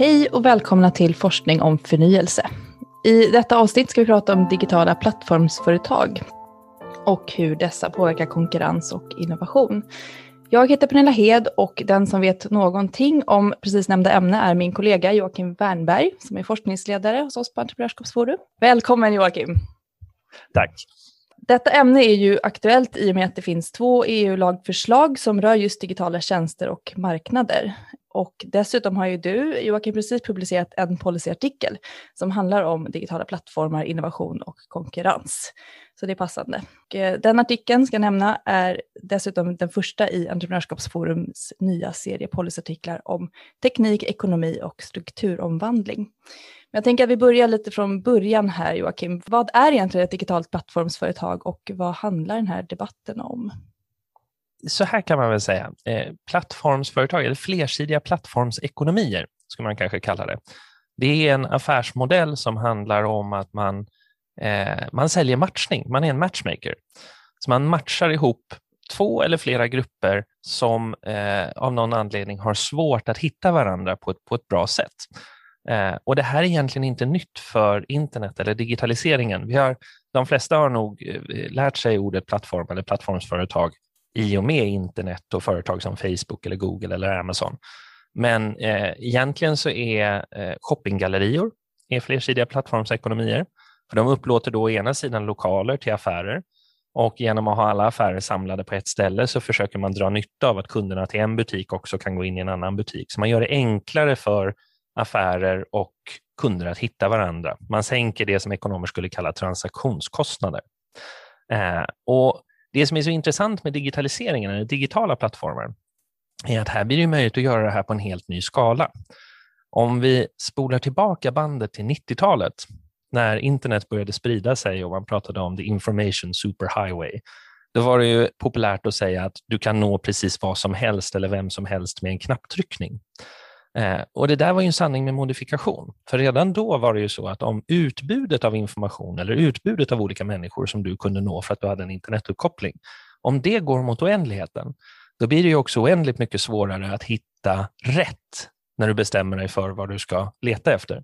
Hej och välkomna till Forskning om förnyelse. I detta avsnitt ska vi prata om digitala plattformsföretag och hur dessa påverkar konkurrens och innovation. Jag heter Pernilla Hed och den som vet någonting om precis nämnda ämne är min kollega Joakim Wernberg som är forskningsledare hos oss på Entreprenörskapsforum. Välkommen Joakim! Tack! Detta ämne är ju aktuellt i och med att det finns två EU-lagförslag som rör just digitala tjänster och marknader. Och dessutom har ju du, Joakim, precis publicerat en policyartikel som handlar om digitala plattformar, innovation och konkurrens. Så det är passande. Och eh, den artikeln, ska jag nämna, är dessutom den första i Entreprenörskapsforums nya serie policyartiklar om teknik, ekonomi och strukturomvandling. Men jag tänker att vi börjar lite från början här, Joakim. Vad är egentligen ett digitalt plattformsföretag och vad handlar den här debatten om? Så här kan man väl säga, eh, plattformsföretag, eller flersidiga plattformsekonomier, skulle man kanske kalla det. Det är en affärsmodell som handlar om att man, eh, man säljer matchning, man är en matchmaker. Så man matchar ihop två eller flera grupper som eh, av någon anledning har svårt att hitta varandra på ett, på ett bra sätt. Eh, och Det här är egentligen inte nytt för internet eller digitaliseringen. Vi har, de flesta har nog eh, lärt sig ordet plattform eller plattformsföretag i och med internet och företag som Facebook, eller Google eller Amazon. Men eh, egentligen så är eh, shoppinggallerior är flersidiga plattformsekonomier. För de upplåter då å ena sidan lokaler till affärer och genom att ha alla affärer samlade på ett ställe så försöker man dra nytta av att kunderna till en butik också kan gå in i en annan butik. Så man gör det enklare för affärer och kunder att hitta varandra. Man sänker det som ekonomer skulle kalla transaktionskostnader. Eh, och det som är så intressant med digitaliseringen, eller digitala plattformar, är att här blir det möjligt att göra det här på en helt ny skala. Om vi spolar tillbaka bandet till 90-talet, när internet började sprida sig och man pratade om the information superhighway, då var det ju populärt att säga att du kan nå precis vad som helst eller vem som helst med en knapptryckning. Eh, och Det där var ju en sanning med modifikation. För redan då var det ju så att om utbudet av information eller utbudet av olika människor som du kunde nå för att du hade en internetuppkoppling, om det går mot oändligheten, då blir det ju också oändligt mycket svårare att hitta rätt när du bestämmer dig för vad du ska leta efter.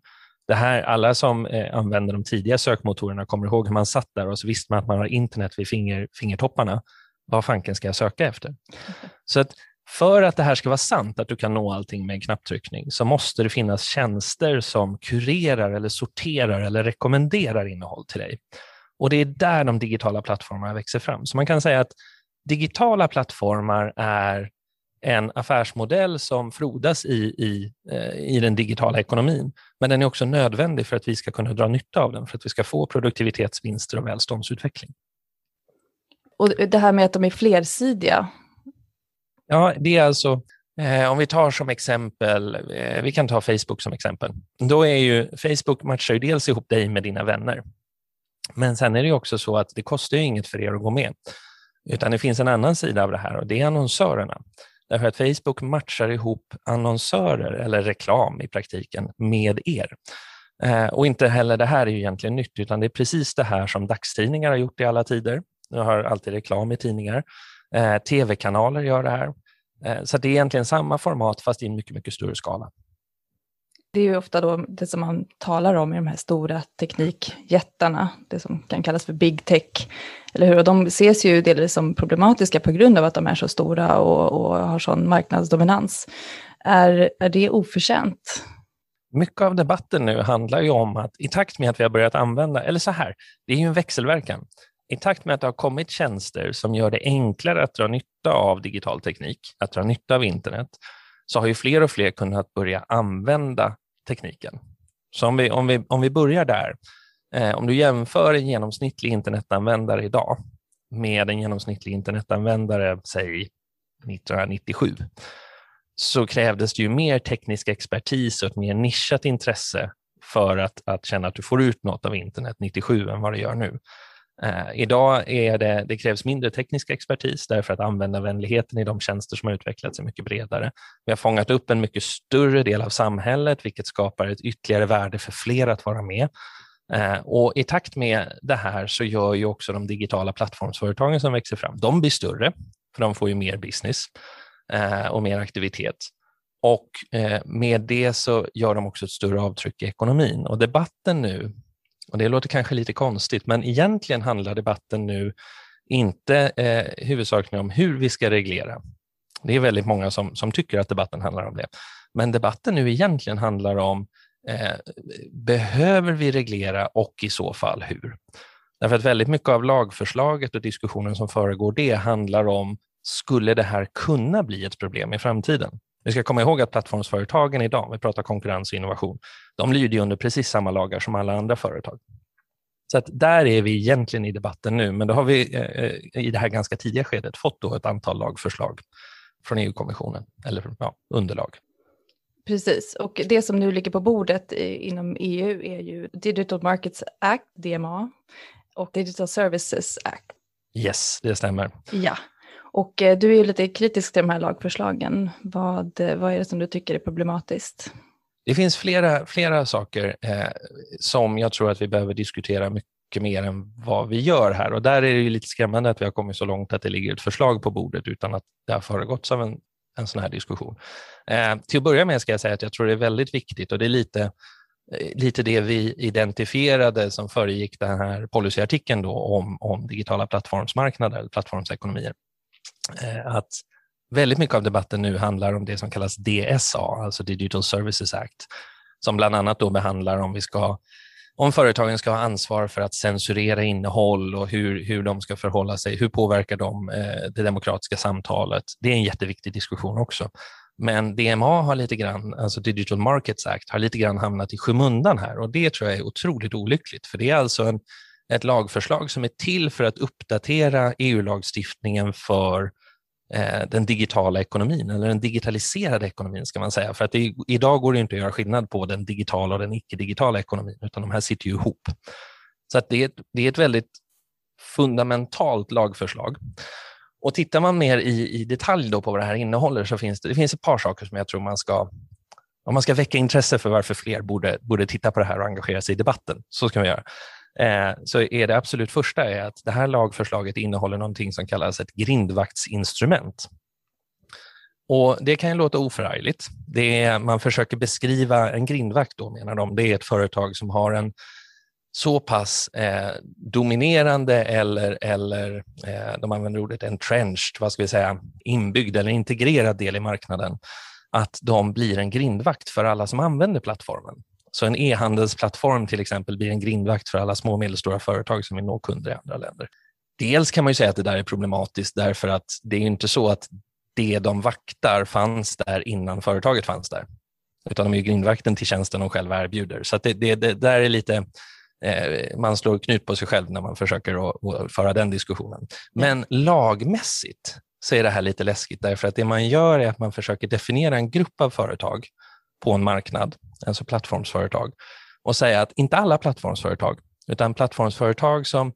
Det här, alla som eh, använder de tidiga sökmotorerna kommer ihåg hur man satt där och så visste man att man har internet vid finger, fingertopparna. Vad fanken ska jag söka efter? Så att för att det här ska vara sant, att du kan nå allting med en knapptryckning, så måste det finnas tjänster som kurerar eller sorterar eller rekommenderar innehåll till dig. Och det är där de digitala plattformarna växer fram. Så man kan säga att digitala plattformar är en affärsmodell som frodas i, i, eh, i den digitala ekonomin, men den är också nödvändig för att vi ska kunna dra nytta av den, för att vi ska få produktivitetsvinster och välståndsutveckling. Och det här med att de är flersidiga, Ja, det är alltså, eh, om vi tar som exempel, eh, vi kan ta Facebook som exempel. Då är ju Facebook matchar ju dels ihop dig med dina vänner. Men sen är det också så att det kostar ju inget för er att gå med. Utan det finns en annan sida av det här och det är annonsörerna. Därför att Facebook matchar ihop annonsörer, eller reklam i praktiken, med er. Eh, och inte heller det här är ju egentligen nytt, utan det är precis det här som dagstidningar har gjort i alla tider. Jag har alltid reklam i tidningar. Eh, Tv-kanaler gör det här. Eh, så det är egentligen samma format fast i en mycket, mycket större skala. Det är ju ofta då det som man talar om i de här stora teknikjättarna, det som kan kallas för big tech. Eller hur? Och de ses ju delvis som problematiska på grund av att de är så stora och, och har sån marknadsdominans. Är, är det oförtjänt? Mycket av debatten nu handlar ju om att i takt med att vi har börjat använda, eller så här, det är ju en växelverkan i takt med att det har kommit tjänster som gör det enklare att dra nytta av digital teknik, att dra nytta av internet, så har ju fler och fler kunnat börja använda tekniken. Så om vi, om vi, om vi börjar där, eh, om du jämför en genomsnittlig internetanvändare idag med en genomsnittlig internetanvändare, säg 1997, så krävdes det ju mer teknisk expertis och ett mer nischat intresse för att, att känna att du får ut något av internet 97 än vad det gör nu. Eh, idag är det, det krävs mindre teknisk expertis därför att användarvänligheten i de tjänster som har utvecklats är mycket bredare. Vi har fångat upp en mycket större del av samhället, vilket skapar ett ytterligare värde för fler att vara med. Eh, och I takt med det här så gör ju också de digitala plattformsföretagen som växer fram, de blir större, för de får ju mer business eh, och mer aktivitet. och eh, med det så gör de också ett större avtryck i ekonomin. Och debatten nu, och det låter kanske lite konstigt, men egentligen handlar debatten nu inte eh, huvudsakligen om hur vi ska reglera. Det är väldigt många som, som tycker att debatten handlar om det. Men debatten nu egentligen handlar om eh, behöver vi reglera och i så fall hur? Därför att väldigt mycket av lagförslaget och diskussionen som föregår det handlar om skulle det här kunna bli ett problem i framtiden? Vi ska komma ihåg att plattformsföretagen idag, vi pratar konkurrens och innovation, de lyder under precis samma lagar som alla andra företag. Så att där är vi egentligen i debatten nu, men då har vi eh, i det här ganska tidiga skedet fått då ett antal lagförslag från EU-kommissionen, eller ja, underlag. Precis, och det som nu ligger på bordet inom EU är ju Digital Markets Act, DMA, och Digital Services Act. Yes, det stämmer. Ja, och eh, du är ju lite kritisk till de här lagförslagen. Vad, eh, vad är det som du tycker är problematiskt? Det finns flera, flera saker eh, som jag tror att vi behöver diskutera mycket mer än vad vi gör här. Och där är det ju lite skrämmande att vi har kommit så långt att det ligger ett förslag på bordet utan att det har föregåtts av en, en sån här diskussion. Eh, till att börja med ska jag säga att jag tror det är väldigt viktigt och det är lite, eh, lite det vi identifierade som föregick den här policyartikeln då om, om digitala plattformsmarknader, plattformsekonomier. Eh, att väldigt mycket av debatten nu handlar om det som kallas DSA, alltså Digital Services Act, som bland annat då behandlar om vi ska om företagen ska ha ansvar för att censurera innehåll och hur, hur de ska förhålla sig, hur påverkar de eh, det demokratiska samtalet? Det är en jätteviktig diskussion också. Men DMA har lite grann, alltså Digital Markets Act, har lite grann hamnat i skymundan här och det tror jag är otroligt olyckligt, för det är alltså en, ett lagförslag som är till för att uppdatera EU-lagstiftningen för eh, den digitala ekonomin, eller den digitaliserade ekonomin ska man säga. För att det, idag går det inte att göra skillnad på den digitala och den icke-digitala ekonomin, utan de här sitter ju ihop. Så att det, är, det är ett väldigt fundamentalt lagförslag. Och tittar man mer i, i detalj då på vad det här innehåller så finns det, det finns ett par saker som jag tror man ska om man ska väcka intresse för varför fler borde, borde titta på det här och engagera sig i debatten, så ska vi göra eh, så är det absolut första är att det här lagförslaget innehåller någonting som kallas ett grindvaktsinstrument. Och Det kan ju låta oförargligt. Det är, man försöker beskriva en grindvakt, då, menar de, det är ett företag som har en så pass eh, dominerande eller, eller eh, de använder ordet entrenched, vad ska vi säga, inbyggd eller integrerad del i marknaden, att de blir en grindvakt för alla som använder plattformen. Så en e-handelsplattform till exempel blir en grindvakt för alla små och medelstora företag som vill nå kunder i andra länder. Dels kan man ju säga att det där är problematiskt därför att det är inte så att det de vaktar fanns där innan företaget fanns där, utan de är grindvakten till tjänsten de själva erbjuder. Så det, det, det, där är lite, eh, man slår knut på sig själv när man försöker att, att föra den diskussionen. Men lagmässigt så är det här lite läskigt därför att det man gör är att man försöker definiera en grupp av företag på en marknad, alltså plattformsföretag, och säga att inte alla plattformsföretag, utan plattformsföretag som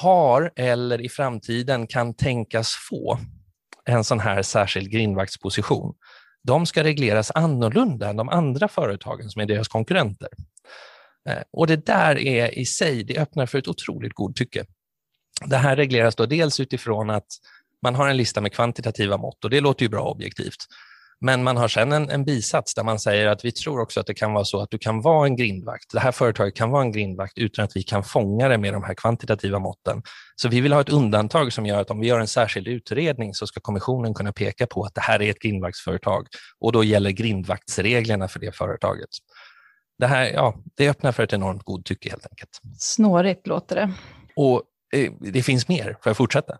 har eller i framtiden kan tänkas få en sån här särskild grindvaktsposition, de ska regleras annorlunda än de andra företagen som är deras konkurrenter. Eh, och det där är i sig, det öppnar för ett otroligt godtycke. Det här regleras då dels utifrån att man har en lista med kvantitativa mått och det låter ju bra objektivt. Men man har sedan en, en bisats där man säger att vi tror också att det kan vara så att du kan vara en grindvakt. Det här företaget kan vara en grindvakt utan att vi kan fånga det med de här kvantitativa måtten. Så vi vill ha ett undantag som gör att om vi gör en särskild utredning så ska kommissionen kunna peka på att det här är ett grindvaktsföretag och då gäller grindvaktsreglerna för det företaget. Det här ja, det öppnar för ett enormt godtycke helt enkelt. Snårigt låter det. Och eh, det finns mer, får jag fortsätta?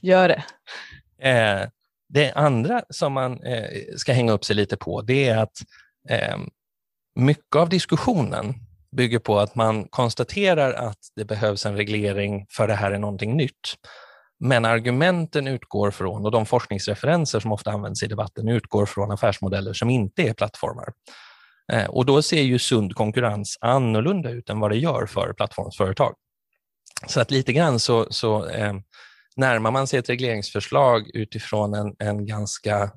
Gör det. Eh, det andra som man eh, ska hänga upp sig lite på, det är att eh, mycket av diskussionen bygger på att man konstaterar att det behövs en reglering för det här är någonting nytt. Men argumenten utgår från, och de forskningsreferenser som ofta används i debatten, utgår från affärsmodeller som inte är plattformar. Eh, och då ser ju sund konkurrens annorlunda ut än vad det gör för plattformsföretag. Så att lite grann så, så eh, närmar man sig ett regleringsförslag utifrån en, en ganska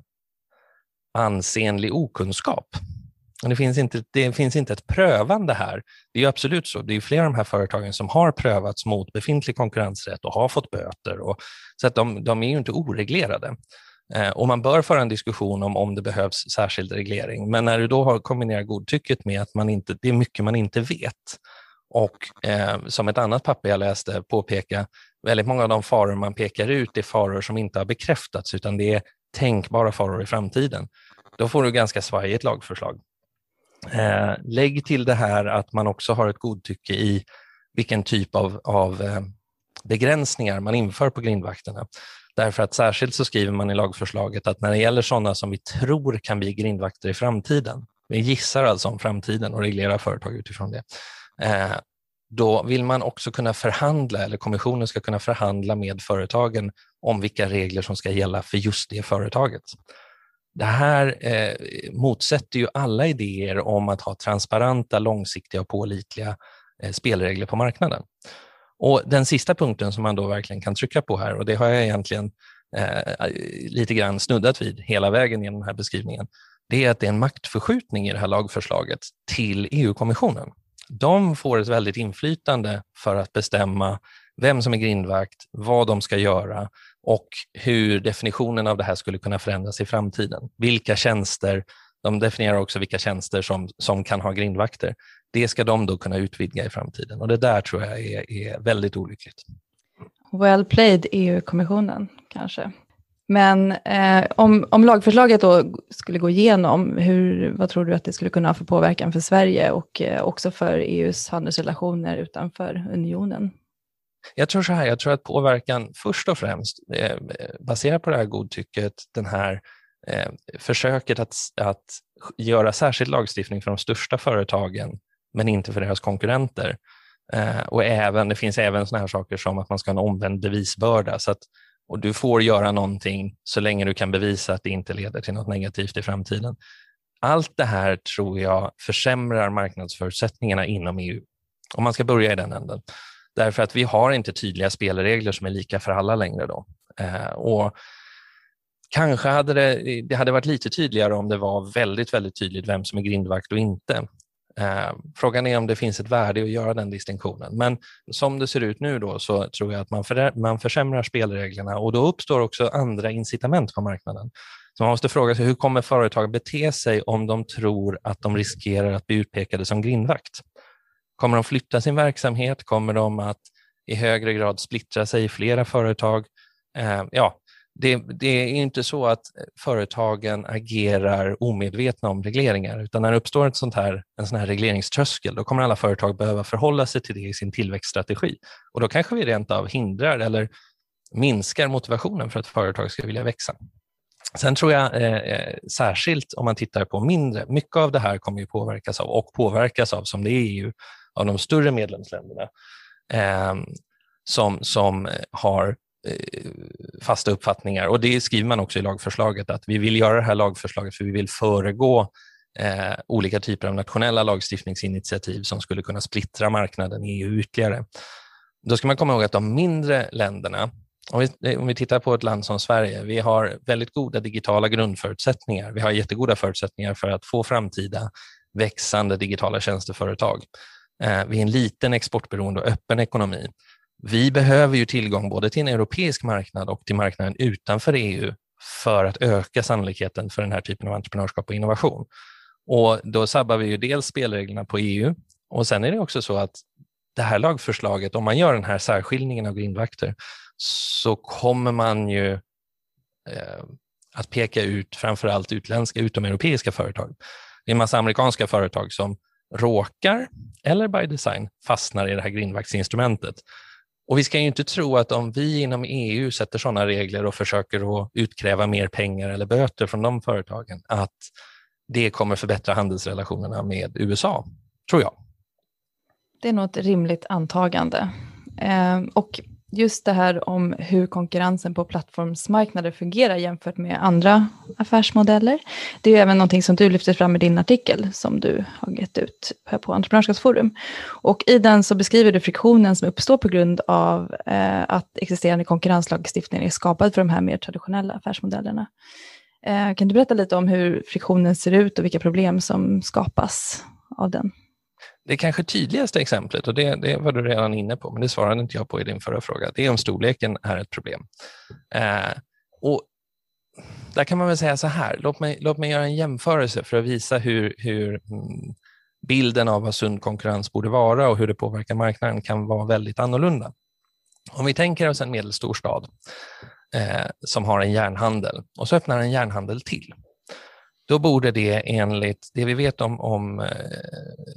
ansenlig okunskap. Och det, finns inte, det finns inte ett prövande här. Det är absolut så. Det är flera av de här företagen som har prövats mot befintlig konkurrensrätt och har fått böter. Och, så att de, de är ju inte oreglerade. Eh, och man bör föra en diskussion om om det behövs särskild reglering. Men när du då har kombinerat godtycket med att man inte, det är mycket man inte vet och eh, som ett annat papper jag läste påpeka, väldigt många av de faror man pekar ut är faror som inte har bekräftats utan det är tänkbara faror i framtiden. Då får du ganska svajigt lagförslag. Eh, lägg till det här att man också har ett godtycke i vilken typ av, av eh, begränsningar man inför på grindvakterna. Därför att särskilt så skriver man i lagförslaget att när det gäller sådana som vi tror kan bli grindvakter i framtiden, vi gissar alltså om framtiden och reglerar företag utifrån det, eh, då vill man också kunna förhandla, eller kommissionen ska kunna förhandla med företagen om vilka regler som ska gälla för just det företaget. Det här eh, motsätter ju alla idéer om att ha transparenta, långsiktiga och pålitliga eh, spelregler på marknaden. Och Den sista punkten som man då verkligen kan trycka på här, och det har jag egentligen eh, lite grann snuddat vid hela vägen genom den här beskrivningen, det är att det är en maktförskjutning i det här lagförslaget till EU-kommissionen. De får ett väldigt inflytande för att bestämma vem som är grindvakt, vad de ska göra och hur definitionen av det här skulle kunna förändras i framtiden. Vilka tjänster, de definierar också vilka tjänster som, som kan ha grindvakter. Det ska de då kunna utvidga i framtiden och det där tror jag är, är väldigt olyckligt. Well played EU-kommissionen kanske. Men eh, om, om lagförslaget då skulle gå igenom, hur, vad tror du att det skulle kunna ha för påverkan för Sverige och eh, också för EUs handelsrelationer utanför unionen? Jag tror så här, jag tror att påverkan först och främst eh, baserat på det här godtycket, den här eh, försöket att, att göra särskild lagstiftning för de största företagen men inte för deras konkurrenter. Eh, och även, det finns även såna här saker som att man ska ha en omvänd bevisbörda. Så att, och du får göra någonting så länge du kan bevisa att det inte leder till något negativt i framtiden. Allt det här tror jag försämrar marknadsförutsättningarna inom EU. Om man ska börja i den änden. Därför att vi har inte tydliga spelregler som är lika för alla längre. Då. Eh, och Kanske hade det, det hade varit lite tydligare om det var väldigt, väldigt tydligt vem som är grindvakt och inte. Eh, frågan är om det finns ett värde i att göra den distinktionen. Men som det ser ut nu då så tror jag att man, för, man försämrar spelreglerna och då uppstår också andra incitament på marknaden. Så man måste fråga sig hur kommer företag bete sig om de tror att de riskerar att bli utpekade som grindvakt? Kommer de flytta sin verksamhet? Kommer de att i högre grad splittra sig i flera företag? Eh, ja, det, det, är inte så att eh, företagen agerar omedvetna om regleringar, utan när det uppstår ett sånt här, en sån här regleringströskel, då kommer alla företag behöva förhålla sig till det i sin tillväxtstrategi. Och då kanske vi rent av hindrar eller minskar motivationen för att företag ska vilja växa. Sen tror jag eh, eh särskilt om man tittar på mindre, mycket av det här kommer ju påverkas av och påverkas av, som det är EU, av de större medlemsländerna eh, som, som eh, har Eh, fasta uppfattningar. Och Det skriver man också i lagförslaget, att vi vill göra det här lagförslaget för vi vill föregå eh, olika typer av nationella lagstiftningsinitiativ som skulle kunna splittra marknaden i EU ytterligare. Då ska man komma ihåg att de mindre länderna, om vi, eh, om vi tittar på ett land som Sverige, vi har väldigt goda digitala grundförutsättningar. Vi har jättegoda förutsättningar för att få framtida växande digitala tjänsteföretag. Eh, vi är en liten exportberoende och öppen ekonomi. Vi behöver ju tillgång både till en europeisk marknad och till marknaden utanför EU för att öka sannolikheten för den här typen av entreprenörskap och innovation. Och Då sabbar vi ju dels spelreglerna på EU och sen är det också så att det här lagförslaget, om man gör den här särskiljningen av grindvakter, så kommer man ju eh, att peka ut framförallt utländska, utomeuropeiska företag. Det är en massa amerikanska företag som råkar, eller by design, fastnar i det här grindvaktsinstrumentet. Och vi ska ju inte tro att om vi inom EU sätter sådana regler och försöker att utkräva mer pengar eller böter från de företagen, att det kommer förbättra handelsrelationerna med USA, tror jag. Det är nog ett rimligt antagande. Eh, och just det här om hur konkurrensen på plattformsmarknader fungerar jämfört med andra affärsmodeller. Det är ju även någonting som du lyfter fram i din artikel som du har gett ut på Entreprenörskapsforum. Och i den så beskriver du friktionen som uppstår på grund av eh, att existerande konkurrenslagstiftning är skapad för de här mer traditionella affärsmodellerna. Eh, kan du berätta lite om hur friktionen ser ut och vilka problem som skapas av den? Det kanske tydligaste exemplet, och det, det, var du redan inne på, men det svarade inte jag på i din förra fråga, det är om storleken är ett problem. Eh, och där kan man väl säga så här, låt mig, låt mig göra en jämförelse för att visa hur, hur mm, bilden av vad sund konkurrens borde vara och hur det påverkar marknaden kan vara väldigt annorlunda. Om vi tänker oss en medelstor stad eh, som har en järnhandel och så öppnar en järnhandel till. Då borde det enligt det vi vet om, om eh,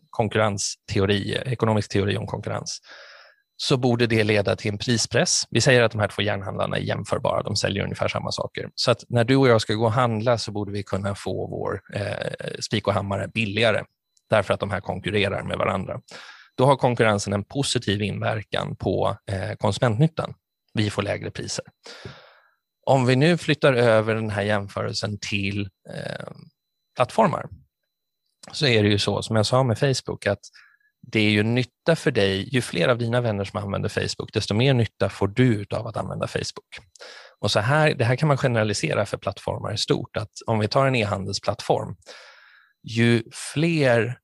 konkurrensteori, ekonomisk teori om konkurrens, så borde det leda till en prispress. Vi säger att de här två järnhandlarna är jämförbara, de säljer ungefär samma saker. Så att när du och jag ska gå och handla så borde vi kunna få vår eh, spik och hammare billigare, därför att de här konkurrerar med varandra. Då har konkurrensen en positiv inverkan på eh, konsumentnyttan. Vi får lägre priser. Om vi nu flyttar över den här jämförelsen till eh, plattformar så är det ju så, som jag sa med Facebook, att det är ju nytta för dig, ju fler av dina vänner som använder Facebook, desto mer nytta får du av att använda Facebook. Och så här, Det här kan man generalisera för plattformar i stort, att om vi tar en e-handelsplattform, ju fler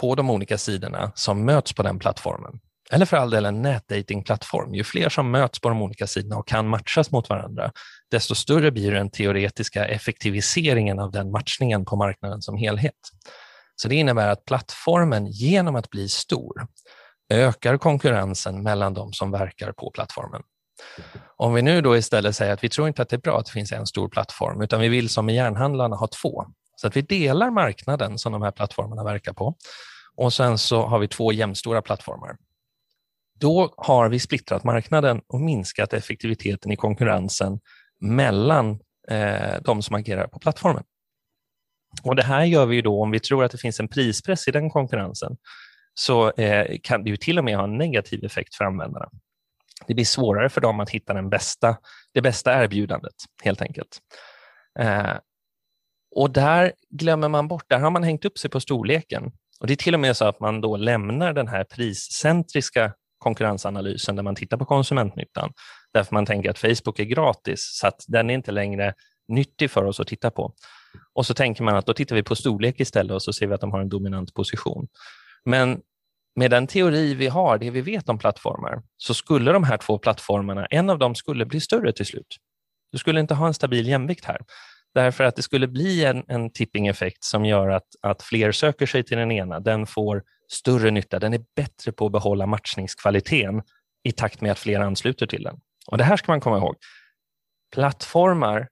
på de olika sidorna som möts på den plattformen, eller för all del en nätdatingplattform, ju fler som möts på de olika sidorna och kan matchas mot varandra, desto större blir den teoretiska effektiviseringen av den matchningen på marknaden som helhet. Så det innebär att plattformen genom att bli stor ökar konkurrensen mellan de som verkar på plattformen. Om vi nu då istället säger att vi tror inte att det är bra att det finns en stor plattform, utan vi vill som med järnhandlarna ha två. Så att vi delar marknaden som de här plattformarna verkar på och sen så har vi två jämstora plattformar. Då har vi splittrat marknaden och minskat effektiviteten i konkurrensen mellan eh, de som agerar på plattformen. Och Det här gör vi då om vi tror att det finns en prispress i den konkurrensen så eh, kan det ju till och med ha en negativ effekt för användarna. Det blir svårare för dem att hitta den bästa, det bästa erbjudandet helt enkelt. Eh, och där glömmer man bort, där har man hängt upp sig på storleken. Och Det är till och med så att man då lämnar den här priscentriska konkurrensanalysen där man tittar på konsumentnyttan, därför man tänker att Facebook är gratis, så att den är inte längre nyttig för oss att titta på. Och så tänker man att då tittar vi på storlek istället och så ser vi att de har en dominant position. Men med den teori vi har, det vi vet om plattformar, så skulle de här två plattformarna, en av dem skulle bli större till slut. Du skulle inte ha en stabil jämvikt här. Därför att det skulle bli en, en tipping-effekt som gör att, att fler söker sig till den ena. Den får större nytta. Den är bättre på att behålla matchningskvaliteten i takt med att fler ansluter till den. Och Det här ska man komma ihåg. Plattformar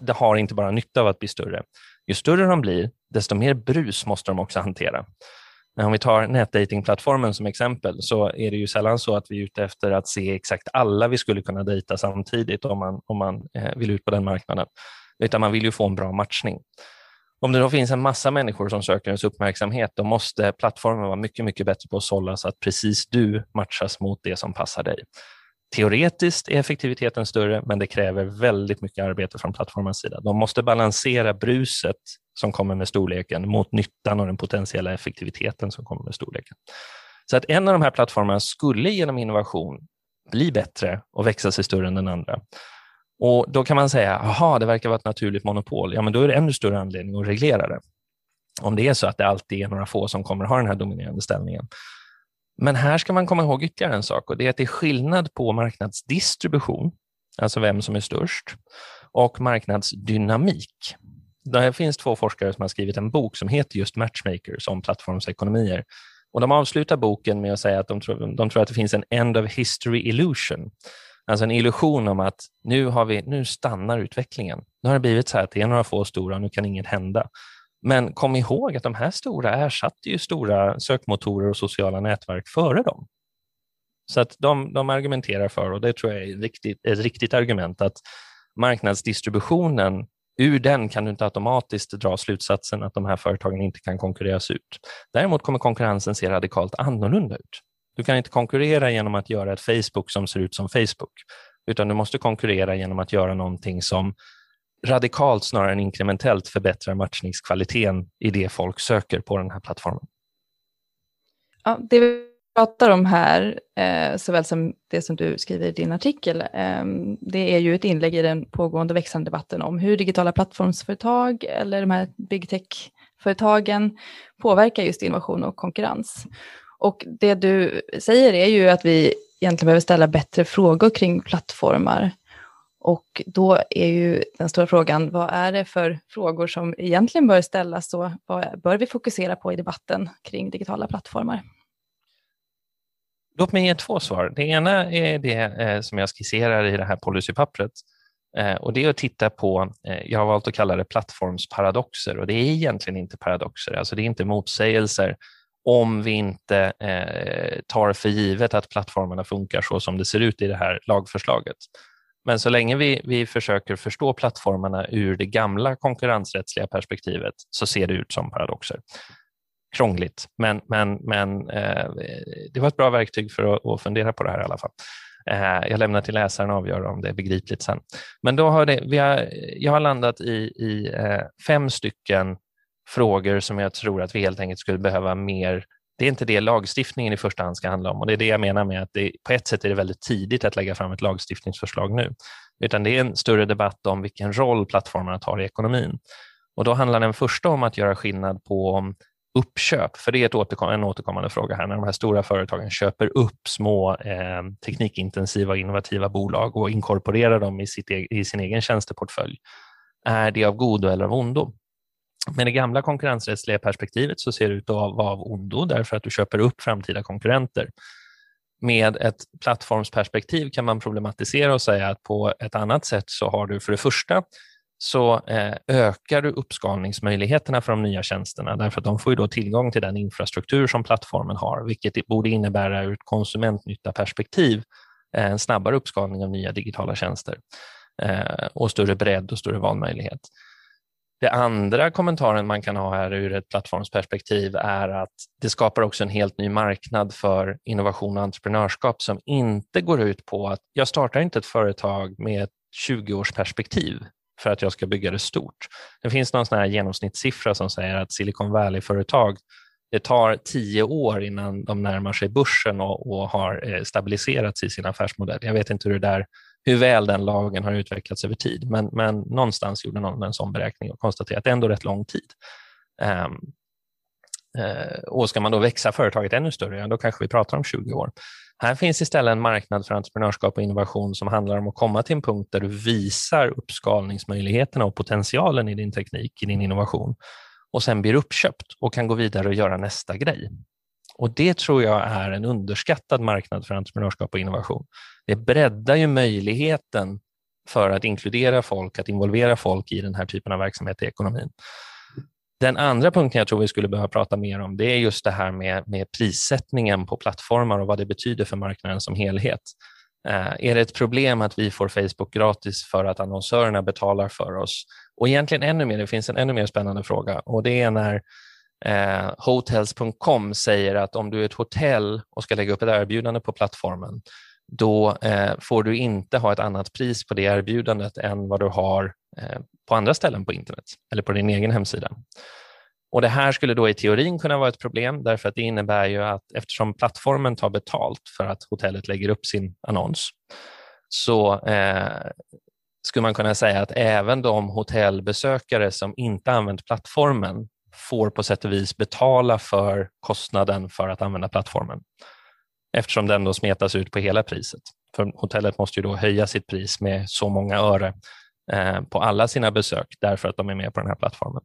det har inte bara nytta av att bli större. Ju större de blir, desto mer brus måste de också hantera. Men om vi tar nätdatingplattformen som exempel så är det ju sällan så att vi är ute efter att se exakt alla vi skulle kunna dejta samtidigt om man, om man eh, vill ut på den marknaden, utan man vill ju få en bra matchning. Om det då finns en massa människor som söker ens uppmärksamhet, då måste plattformen vara mycket, mycket bättre på att sålla så att precis du matchas mot det som passar dig. Teoretiskt är effektiviteten större, men det kräver väldigt mycket arbete från plattformens sida. De måste balansera bruset som kommer med storleken mot nyttan och den potentiella effektiviteten som kommer med storleken. Så att en av de här plattformarna skulle genom innovation bli bättre och växa sig större än den andra. Och Då kan man säga, aha, det verkar vara ett naturligt monopol. Ja, men då är det ännu större anledning att reglera det. Om det är så att det alltid är några få som kommer att ha den här dominerande ställningen. Men här ska man komma ihåg ytterligare en sak och det är att det är skillnad på marknadsdistribution, alltså vem som är störst, och marknadsdynamik. Det finns två forskare som har skrivit en bok som heter just Matchmakers om plattformsekonomier. Och de avslutar boken med att säga att de tror, de tror att det finns en end of history illusion, alltså en illusion om att nu, har vi, nu stannar utvecklingen. Nu har det blivit så här att det är några få stora, och nu kan inget hända. Men kom ihåg att de här stora ersatte ju stora sökmotorer och sociala nätverk före dem. Så att de, de argumenterar för, och det tror jag är riktigt, ett riktigt argument, att marknadsdistributionen, ur den kan du inte automatiskt dra slutsatsen att de här företagen inte kan konkurreras ut. Däremot kommer konkurrensen se radikalt annorlunda ut. Du kan inte konkurrera genom att göra ett Facebook som ser ut som Facebook, utan du måste konkurrera genom att göra någonting som radikalt snarare än inkrementellt förbättrar matchningskvaliteten i det folk söker på den här plattformen. Ja, det vi pratar om här, eh, såväl som det som du skriver i din artikel, eh, det är ju ett inlägg i den pågående växande debatten om hur digitala plattformsföretag eller de här big tech-företagen påverkar just innovation och konkurrens. Och det du säger är ju att vi egentligen behöver ställa bättre frågor kring plattformar. Och då är ju den stora frågan, vad är det för frågor som egentligen bör ställas och vad bör vi fokusera på i debatten kring digitala plattformar? Låt mig ge två svar. Det ena är det eh, som jag skisserar i det här policypappret. Eh, och det är att titta på, eh, jag har valt att kalla det plattformsparadoxer. Och det är egentligen inte paradoxer, alltså det är inte motsägelser om vi inte eh, tar för givet att plattformarna funkar så som det ser ut i det här lagförslaget. Men så länge vi, vi försöker förstå plattformarna ur det gamla konkurrensrättsliga perspektivet så ser det ut som paradoxer. Krångligt, men, men, men eh, det var ett bra verktyg för att, att, fundera på det här i alla fall. Eh, jag lämnar till läsaren att avgöra om det är begripligt sen. Men då har det, vi har, jag har landat i, i eh, fem stycken frågor som jag tror att vi helt enkelt skulle behöva mer det är inte det lagstiftningen i första hand ska handla om och det är det jag menar med att det, på ett sätt är det väldigt tidigt att lägga fram ett lagstiftningsförslag nu, utan det är en större debatt om vilken roll plattformarna tar i ekonomin. Och då handlar den första om att göra skillnad på uppköp, för det är ett återkom en återkommande fråga här, när de här stora företagen köper upp små eh, teknikintensiva och innovativa bolag och inkorporerar dem i, sitt, e-, i sin egen tjänsteportfölj. Är det av godo eller av ondo? Med det gamla konkurrensrättsliga perspektivet så ser det ut att vara av ondo därför att du köper upp framtida konkurrenter. Med ett plattformsperspektiv kan man problematisera och säga att på ett annat sätt så har du för det första så eh, ökar du uppskalningsmöjligheterna för de nya tjänsterna därför att de får ju då tillgång till den infrastruktur som plattformen har, vilket borde innebära ur ett konsumentnyttaperspektiv eh, en snabbare uppskalning av nya digitala tjänster eh, och större bredd och större valmöjlighet. Det andra kommentaren man kan ha här ur ett plattformsperspektiv är att det skapar också en helt ny marknad för innovation och entreprenörskap som inte går ut på att jag startar inte ett företag med ett 20-årsperspektiv för att jag ska bygga det stort. Det finns någon sån här genomsnittssiffra som säger att Silicon Valley-företag det tar tio år innan de närmar sig börsen och, och har eh, stabiliserats i sin affärsmodell. Jag vet inte hur det där hur väl den lagen har utvecklats över tid. Men, men någonstans gjorde någon en sån beräkning och konstaterade att det är ändå rätt lång tid. Um, uh, och ska man då växa företaget ännu större, ja, då kanske vi pratar om 20 år. Här finns istället en marknad för entreprenörskap och innovation som handlar om att komma till en punkt där du visar uppskalningsmöjligheterna och potentialen i din teknik, i din innovation och sen blir uppköpt och kan gå vidare och göra nästa grej. Och Det tror jag är en underskattad marknad för entreprenörskap och innovation. Det breddar ju möjligheten för att inkludera folk, att involvera folk i den här typen av verksamhet i ekonomin. Den andra punkten jag tror vi skulle behöva prata mer om det är just det här med, med prissättningen på plattformar och vad det betyder för marknaden som helhet. Eh, är det ett problem att vi får Facebook gratis för att annonsörerna betalar för oss? Och egentligen ännu mer, det finns en ännu mer spännande fråga och det är när eh, Hotels.com säger att om du är ett hotell och ska lägga upp ett erbjudande på plattformen, då eh, får du inte ha ett annat pris på det erbjudandet än vad du har eh, på andra ställen på internet eller på din egen hemsida. Och Det här skulle då i teorin kunna vara ett problem därför att det innebär ju att eftersom plattformen tar betalt för att hotellet lägger upp sin annons så eh, skulle man kunna säga att även de hotellbesökare som inte använt plattformen får på sätt och vis betala för kostnaden för att använda plattformen eftersom den då smetas ut på hela priset. För hotellet måste ju då höja sitt pris med så många öre eh, på alla sina besök därför att de är med på den här plattformen.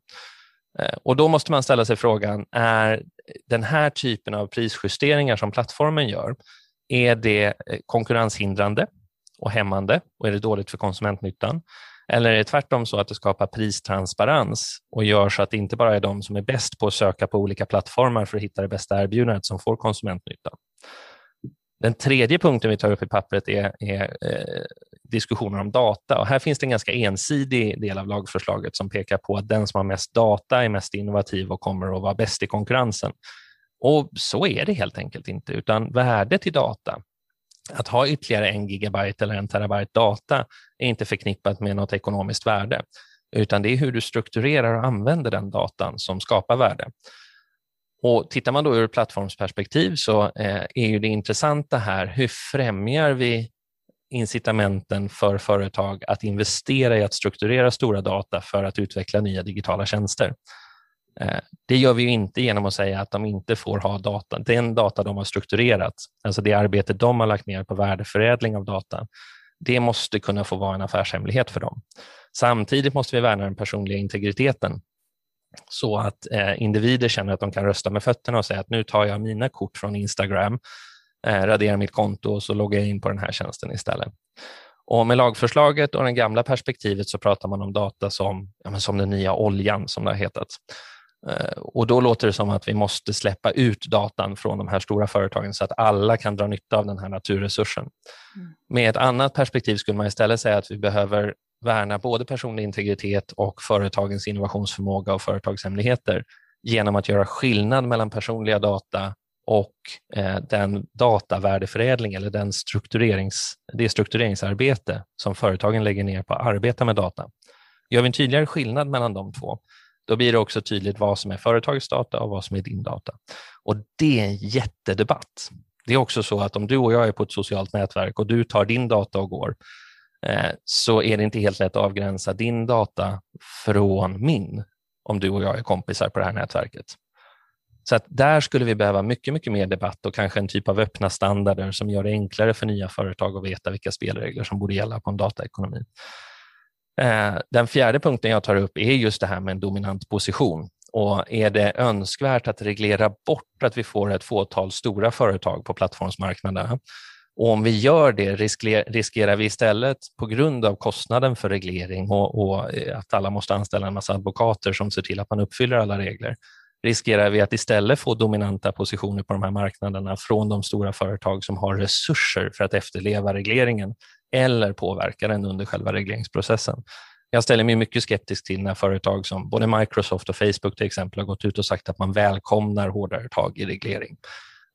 Eh, och Då måste man ställa sig frågan, är den här typen av prisjusteringar som plattformen gör, är det eh, konkurrenshindrande och hämmande och är det dåligt för konsumentnyttan? Eller är det tvärtom så att det skapar pristransparens och gör så att det inte bara är de som är bäst på att söka på olika plattformar för att hitta det bästa erbjudandet som får konsumentnytta? Den tredje punkten vi tar upp i pappret är, är eh, diskussioner om data. Och här finns det en ganska ensidig del av lagförslaget som pekar på att den som har mest data är mest innovativ och kommer att vara bäst i konkurrensen. Och Så är det helt enkelt inte, utan värdet i data att ha ytterligare en gigabyte eller en terabyte data är inte förknippat med något ekonomiskt värde, utan det är hur du strukturerar och använder den datan som skapar värde. Och Tittar man då ur plattformsperspektiv så eh, är ju det intressanta här, hur främjar vi incitamenten för företag att investera i att strukturera stora data för att utveckla nya digitala tjänster? Eh, det gör vi inte genom att säga att de inte får ha data. Den data de har strukturerat, alltså det arbete de har lagt ner på värdeförädling av data, Det måste kunna få vara en affärshemlighet för dem. Samtidigt måste vi värna den personliga integriteten så att eh, individer känner att de kan rösta med fötterna och säga att nu tar jag mina kort från Instagram, eh, raderar mitt konto och så loggar jag in på den här tjänsten istället. Och med lagförslaget och det gamla perspektivet så pratar man om data som, ja, som den nya oljan som det har hetat. Eh, och då låter det som att vi måste släppa ut datan från de här stora företagen så att alla kan dra nytta av den här naturresursen. Mm. Med ett annat perspektiv skulle man istället säga att vi behöver värna både personlig integritet och företagens innovationsförmåga och företagshemligheter genom att göra skillnad mellan personliga data och eh, den datavärdeförädling eller den strukturerings, det struktureringsarbete som företagen lägger ner på att arbeta med data. Gör vi en tydligare skillnad mellan de två, då blir det också tydligt vad som är företagets data och vad som är din data. Och det är en jättedebatt. Det är också så att om du och jag är på ett socialt nätverk och du tar din data och går, eh, så är det inte helt lätt att avgränsa din data från min, om du och jag är kompisar på det här nätverket. Så att där skulle vi behöva mycket, mycket mer debatt och kanske en typ av öppna standarder som gör det enklare för nya företag att veta vilka spelregler som borde gälla på en dataekonomi. Eh, den fjärde punkten jag tar upp är just det här med en dominant position. Och är det önskvärt att reglera bort att vi får ett fåtal stora företag på plattformsmarknaderna? Och om vi gör det riskerar vi istället på grund av kostnaden för reglering och, och, eh, att alla måste anställa en massa advokater som ser till att man uppfyller alla regler, riskerar vi att istället få dominanta positioner på de här marknaderna från de stora företag som har resurser för att efterleva regleringen eller påverka den under själva regleringsprocessen. Jag ställer mig mycket skeptisk till när företag som både Microsoft och Facebook till exempel har gått ut och sagt att man välkomnar hårdare tag i reglering.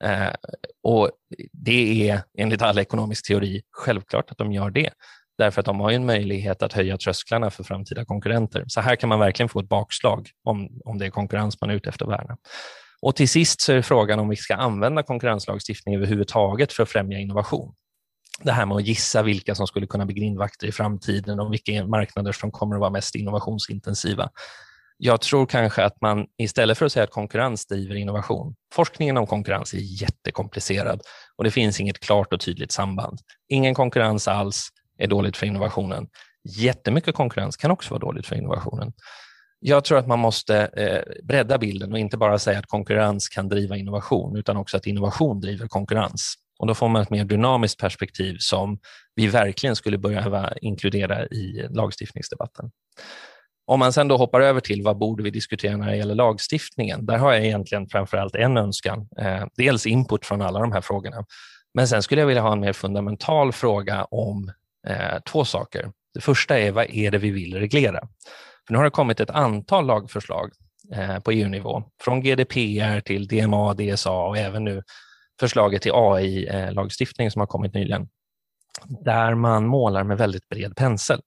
Eh, och Det är enligt all ekonomisk teori självklart att de gör det, därför att de har en möjlighet att höja trösklarna för framtida konkurrenter. Så här kan man verkligen få ett bakslag om, om det är konkurrens man är ute efter att värna. Och till sist så är frågan om vi ska använda konkurrenslagstiftning överhuvudtaget för att främja innovation det här med att gissa vilka som skulle kunna bli grindvakter i framtiden och vilka marknader som kommer att vara mest innovationsintensiva. Jag tror kanske att man istället för att säga att konkurrens driver innovation, forskningen om konkurrens är jättekomplicerad och det finns inget klart och tydligt samband. Ingen konkurrens alls är dåligt för innovationen. Jättemycket konkurrens kan också vara dåligt för innovationen. Jag tror att man måste eh, bredda bilden och inte bara säga att konkurrens kan driva innovation, utan också att innovation driver konkurrens. Och då får man ett mer dynamiskt perspektiv som vi verkligen skulle behöva inkludera i lagstiftningsdebatten. Om man sen då hoppar över till vad borde vi diskutera när det gäller lagstiftningen? Där har jag egentligen framförallt en önskan. Eh, dels input från alla de här frågorna, men sen skulle jag vilja ha en mer fundamental fråga om eh, två saker. Det första är vad är det vi vill reglera? För nu har det kommit ett antal lagförslag eh, på EU-nivå, från GDPR till DMA, DSA och även nu förslaget till AI-lagstiftning som har kommit nyligen, där man målar med väldigt bred pensel.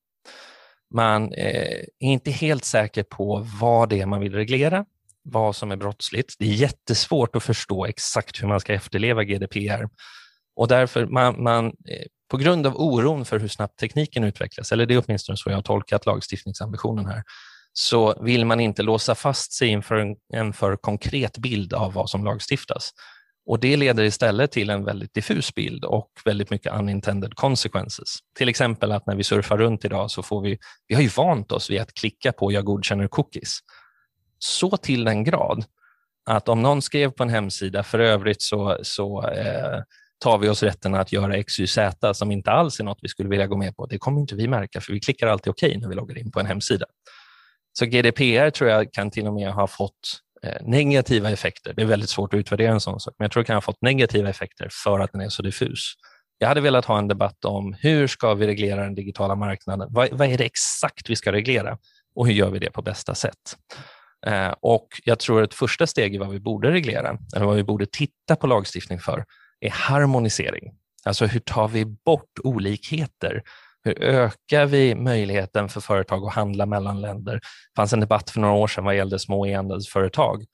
Man eh, är inte helt säker på vad det är man vill reglera, vad som är brottsligt. Det är jättesvårt att förstå exakt hur man ska efterleva GDPR och därför man, man eh, på grund av oron för hur snabbt tekniken utvecklas, eller det är åtminstone så jag har tolkat lagstiftningsambitionen här, så vill man inte låsa fast sig inför en, en för konkret bild av vad som lagstiftas. Och Det leder istället till en väldigt diffus bild och väldigt mycket unintended consequences. Till exempel att när vi surfar runt idag så får vi, vi har ju vant oss vid att klicka på jag godkänner cookies. Så till den grad att om någon skrev på en hemsida, för övrigt så, så eh, tar vi oss rätten att göra XYZ som inte alls är något vi skulle vilja gå med på. Det kommer inte vi märka för vi klickar alltid okej okay när vi loggar in på en hemsida. Så GDPR tror jag kan till och med ha fått Eh, negativa effekter. Det är väldigt svårt att utvärdera en sån sak, men jag tror det kan ha fått negativa effekter för att den är så diffus. Jag hade velat ha en debatt om hur ska vi reglera den digitala marknaden? Vad, vad är det exakt vi ska reglera och hur gör vi det på bästa sätt? Eh, och Jag tror ett första steg i vad vi borde reglera, eller vad vi borde titta på lagstiftning för, är harmonisering. Alltså hur tar vi bort olikheter hur ökar vi möjligheten för företag att handla mellan länder? Det fanns en debatt för några år sedan vad gällde små e-handelsföretag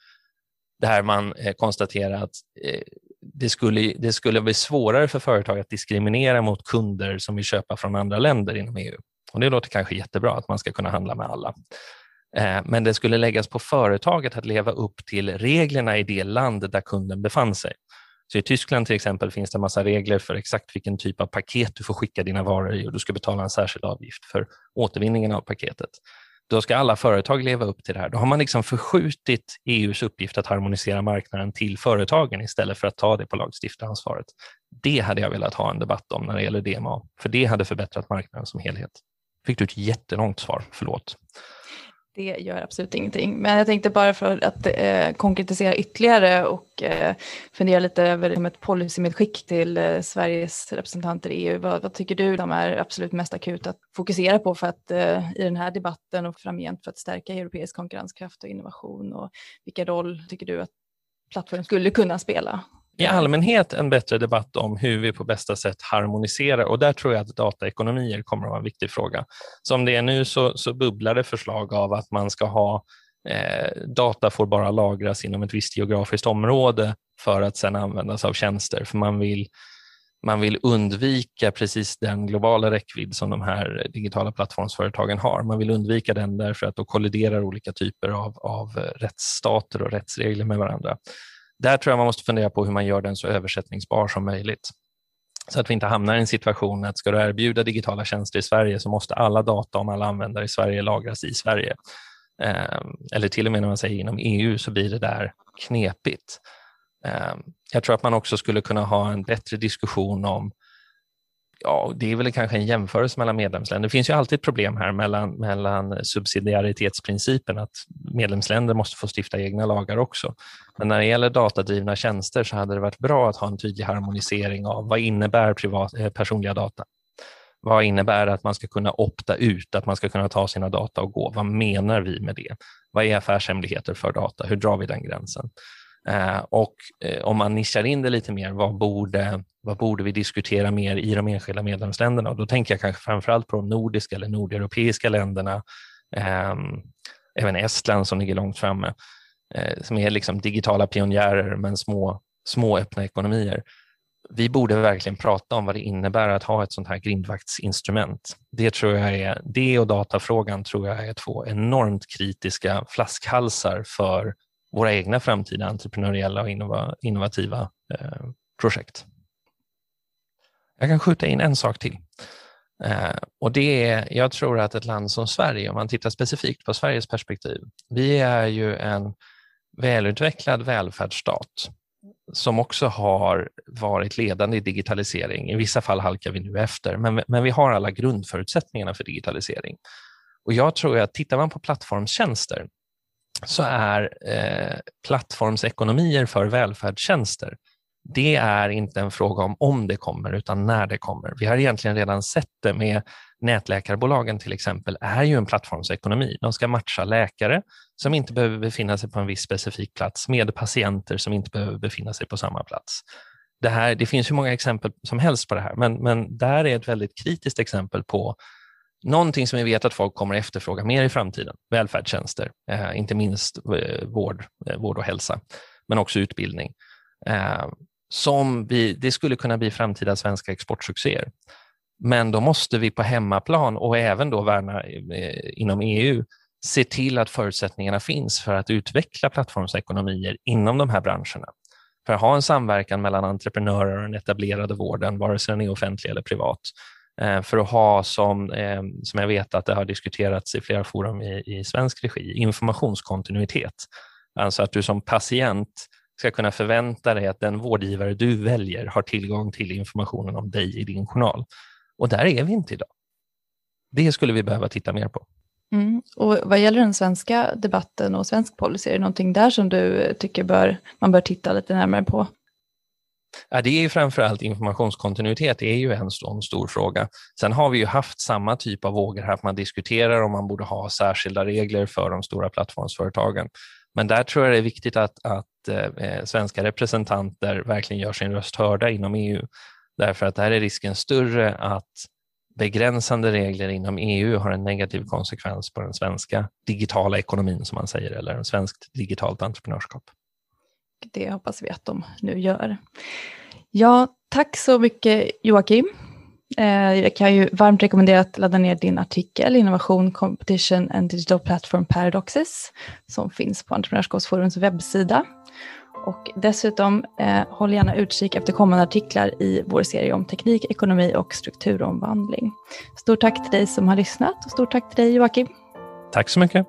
där man eh, konstaterar att eh, det skulle, det skulle bli svårare för företag att diskriminera mot kunder som vill köpa från andra länder inom EU. Och Det låter kanske jättebra att man ska kunna handla med alla. Eh, men det skulle läggas på företaget att leva upp till reglerna i det land där kunden befann sig. Så I Tyskland till exempel finns det en massa regler för exakt vilken typ av paket du får skicka dina varor i och du ska betala en särskild avgift för återvinningen av paketet. Då ska alla företag leva upp till det här. Då har man liksom förskjutit EUs uppgift att harmonisera marknaden till företagen istället för att ta det på lagstiftaransvaret. Det hade jag velat ha en debatt om när det gäller DMA, för det hade förbättrat marknaden som helhet. Fick du ett jättelångt svar, förlåt. Det gör absolut ingenting. Men jag tänkte bara för att eh, konkretisera ytterligare och eh, fundera lite över liksom ett policymedskick till eh, Sveriges representanter i EU. Vad, vad, tycker du de är absolut mest akut att fokusera på för att eh, i den här debatten och framgent för att stärka europeisk konkurrenskraft och innovation? Och vilken roll tycker du att plattformen skulle kunna spela? I allmänhet en bättre debatt om hur vi på bästa sätt harmoniserar och där tror jag att dataekonomier kommer att vara en viktig fråga. Som det är nu så, så bubblar det förslag av att man ska ha eh, data får bara lagras inom ett visst geografiskt område för att sedan användas av tjänster, för man vill man vill undvika precis den globala räckvidd som de här digitala plattformsföretagen har. Man vill undvika den därför att då kolliderar olika typer av, av rättsstater och rättsregler med varandra. Där tror jag man måste fundera på hur man gör den så översättningsbar som möjligt. Så att vi inte hamnar i en situation att ska du erbjuda digitala tjänster i Sverige så måste alla data om alla användare i Sverige lagras i Sverige. Ehm, eller till och med när man säger inom EU så blir det där knepigt. Ehm, jag tror att man också skulle kunna ha en bättre diskussion om ja, det är väl kanske en jämförelse mellan medlemsländer. Det finns ju alltid problem här mellan, mellan subsidiaritetsprincipen, att medlemsländer måste få stifta egna lagar också. Men när det gäller datadrivna tjänster så hade det varit bra att ha en tydlig harmonisering av vad innebär privat, eh, personliga data? Vad innebär det att man ska kunna opta ut, att man ska kunna ta sina data och gå? Vad menar vi med det? Vad är affärshemligheter för data? Hur drar vi den gränsen? Eh, och eh, om man nischar in det lite mer, vad borde, vad borde vi diskutera mer i de enskilda medlemsländerna? Och då tänker jag kanske framförallt på de nordiska eller nordeuropeiska länderna, eh, även Estland som ligger långt framme, eh, som är liksom digitala pionjärer men små, små öppna ekonomier. Vi borde verkligen prata om vad det innebär att ha ett sånt här grindvaktsinstrument. Det, tror jag är, det och datafrågan tror jag är två enormt kritiska flaskhalsar för våra egna framtida entreprenöriella och innovativa eh, projekt. Jag kan skjuta in en sak till. Eh, och det är, jag tror att ett land som Sverige, om man tittar specifikt på Sveriges perspektiv, vi är ju en välutvecklad välfärdsstat som också har varit ledande i digitalisering. I vissa fall halkar vi nu efter, men, men vi har alla grundförutsättningarna för digitalisering. Och jag tror att tittar man på plattformstjänster så är eh, plattformsekonomier för välfärdstjänster, det är inte en fråga om om det kommer, utan när det kommer. Vi har egentligen redan sett det med nätläkarbolagen till exempel, är ju en plattformsekonomi. De ska matcha läkare som inte behöver befinna sig på en viss specifik plats med patienter som inte behöver befinna sig på samma plats. Det, här, det finns hur många exempel som helst på det här, men, men där är ett väldigt kritiskt exempel på Någonting som vi vet att folk kommer att efterfråga mer i framtiden, välfärdstjänster, eh, inte minst eh, vård, eh, vård och hälsa, men också utbildning. Eh, som vi, det skulle kunna bli framtida svenska exportsuccéer. Men då måste vi på hemmaplan och även då värna eh, inom EU se till att förutsättningarna finns för att utveckla plattformsekonomier inom de här branscherna. För att ha en samverkan mellan entreprenörer och den etablerade vården, vare sig den är offentlig eller privat, eh, för att ha som, eh, som jag vet att det har diskuterats i flera forum i, i svensk regi, informationskontinuitet. Alltså att du som patient ska kunna förvänta dig att den vårdgivare du väljer har tillgång till informationen om dig i din journal. Och där är vi inte idag. Det skulle vi behöva titta mer på. Mm. Och vad gäller den svenska debatten och svensk policy, är det någonting där som du tycker bör, man bör titta lite närmare på? Ja, det är ju framförallt informationskontinuitet, det är ju en stor, stor fråga. Sen har vi ju haft samma typ av vågor här, att man diskuterar om man borde ha särskilda regler för de stora plattformsföretagen. Men där tror jag det är viktigt att, att eh, svenska representanter verkligen gör sin röst hörda inom EU. Därför att där är risken större att begränsande regler inom EU har en negativ konsekvens på den svenska digitala ekonomin, som man säger, eller en svenskt digitalt entreprenörskap det hoppas vi att de nu gör. Ja, tack så mycket Joakim. Eh, jag kan ju varmt rekommendera att ladda ner din artikel Innovation, Competition and Digital Platform Paradoxes som finns på Entreprenörskapsforums webbsida. Och dessutom eh, håll gärna utkik efter kommande artiklar i vår serie om teknik, ekonomi och strukturomvandling. Stort tack till dig som har lyssnat och stort tack till dig Joakim. Tack så mycket.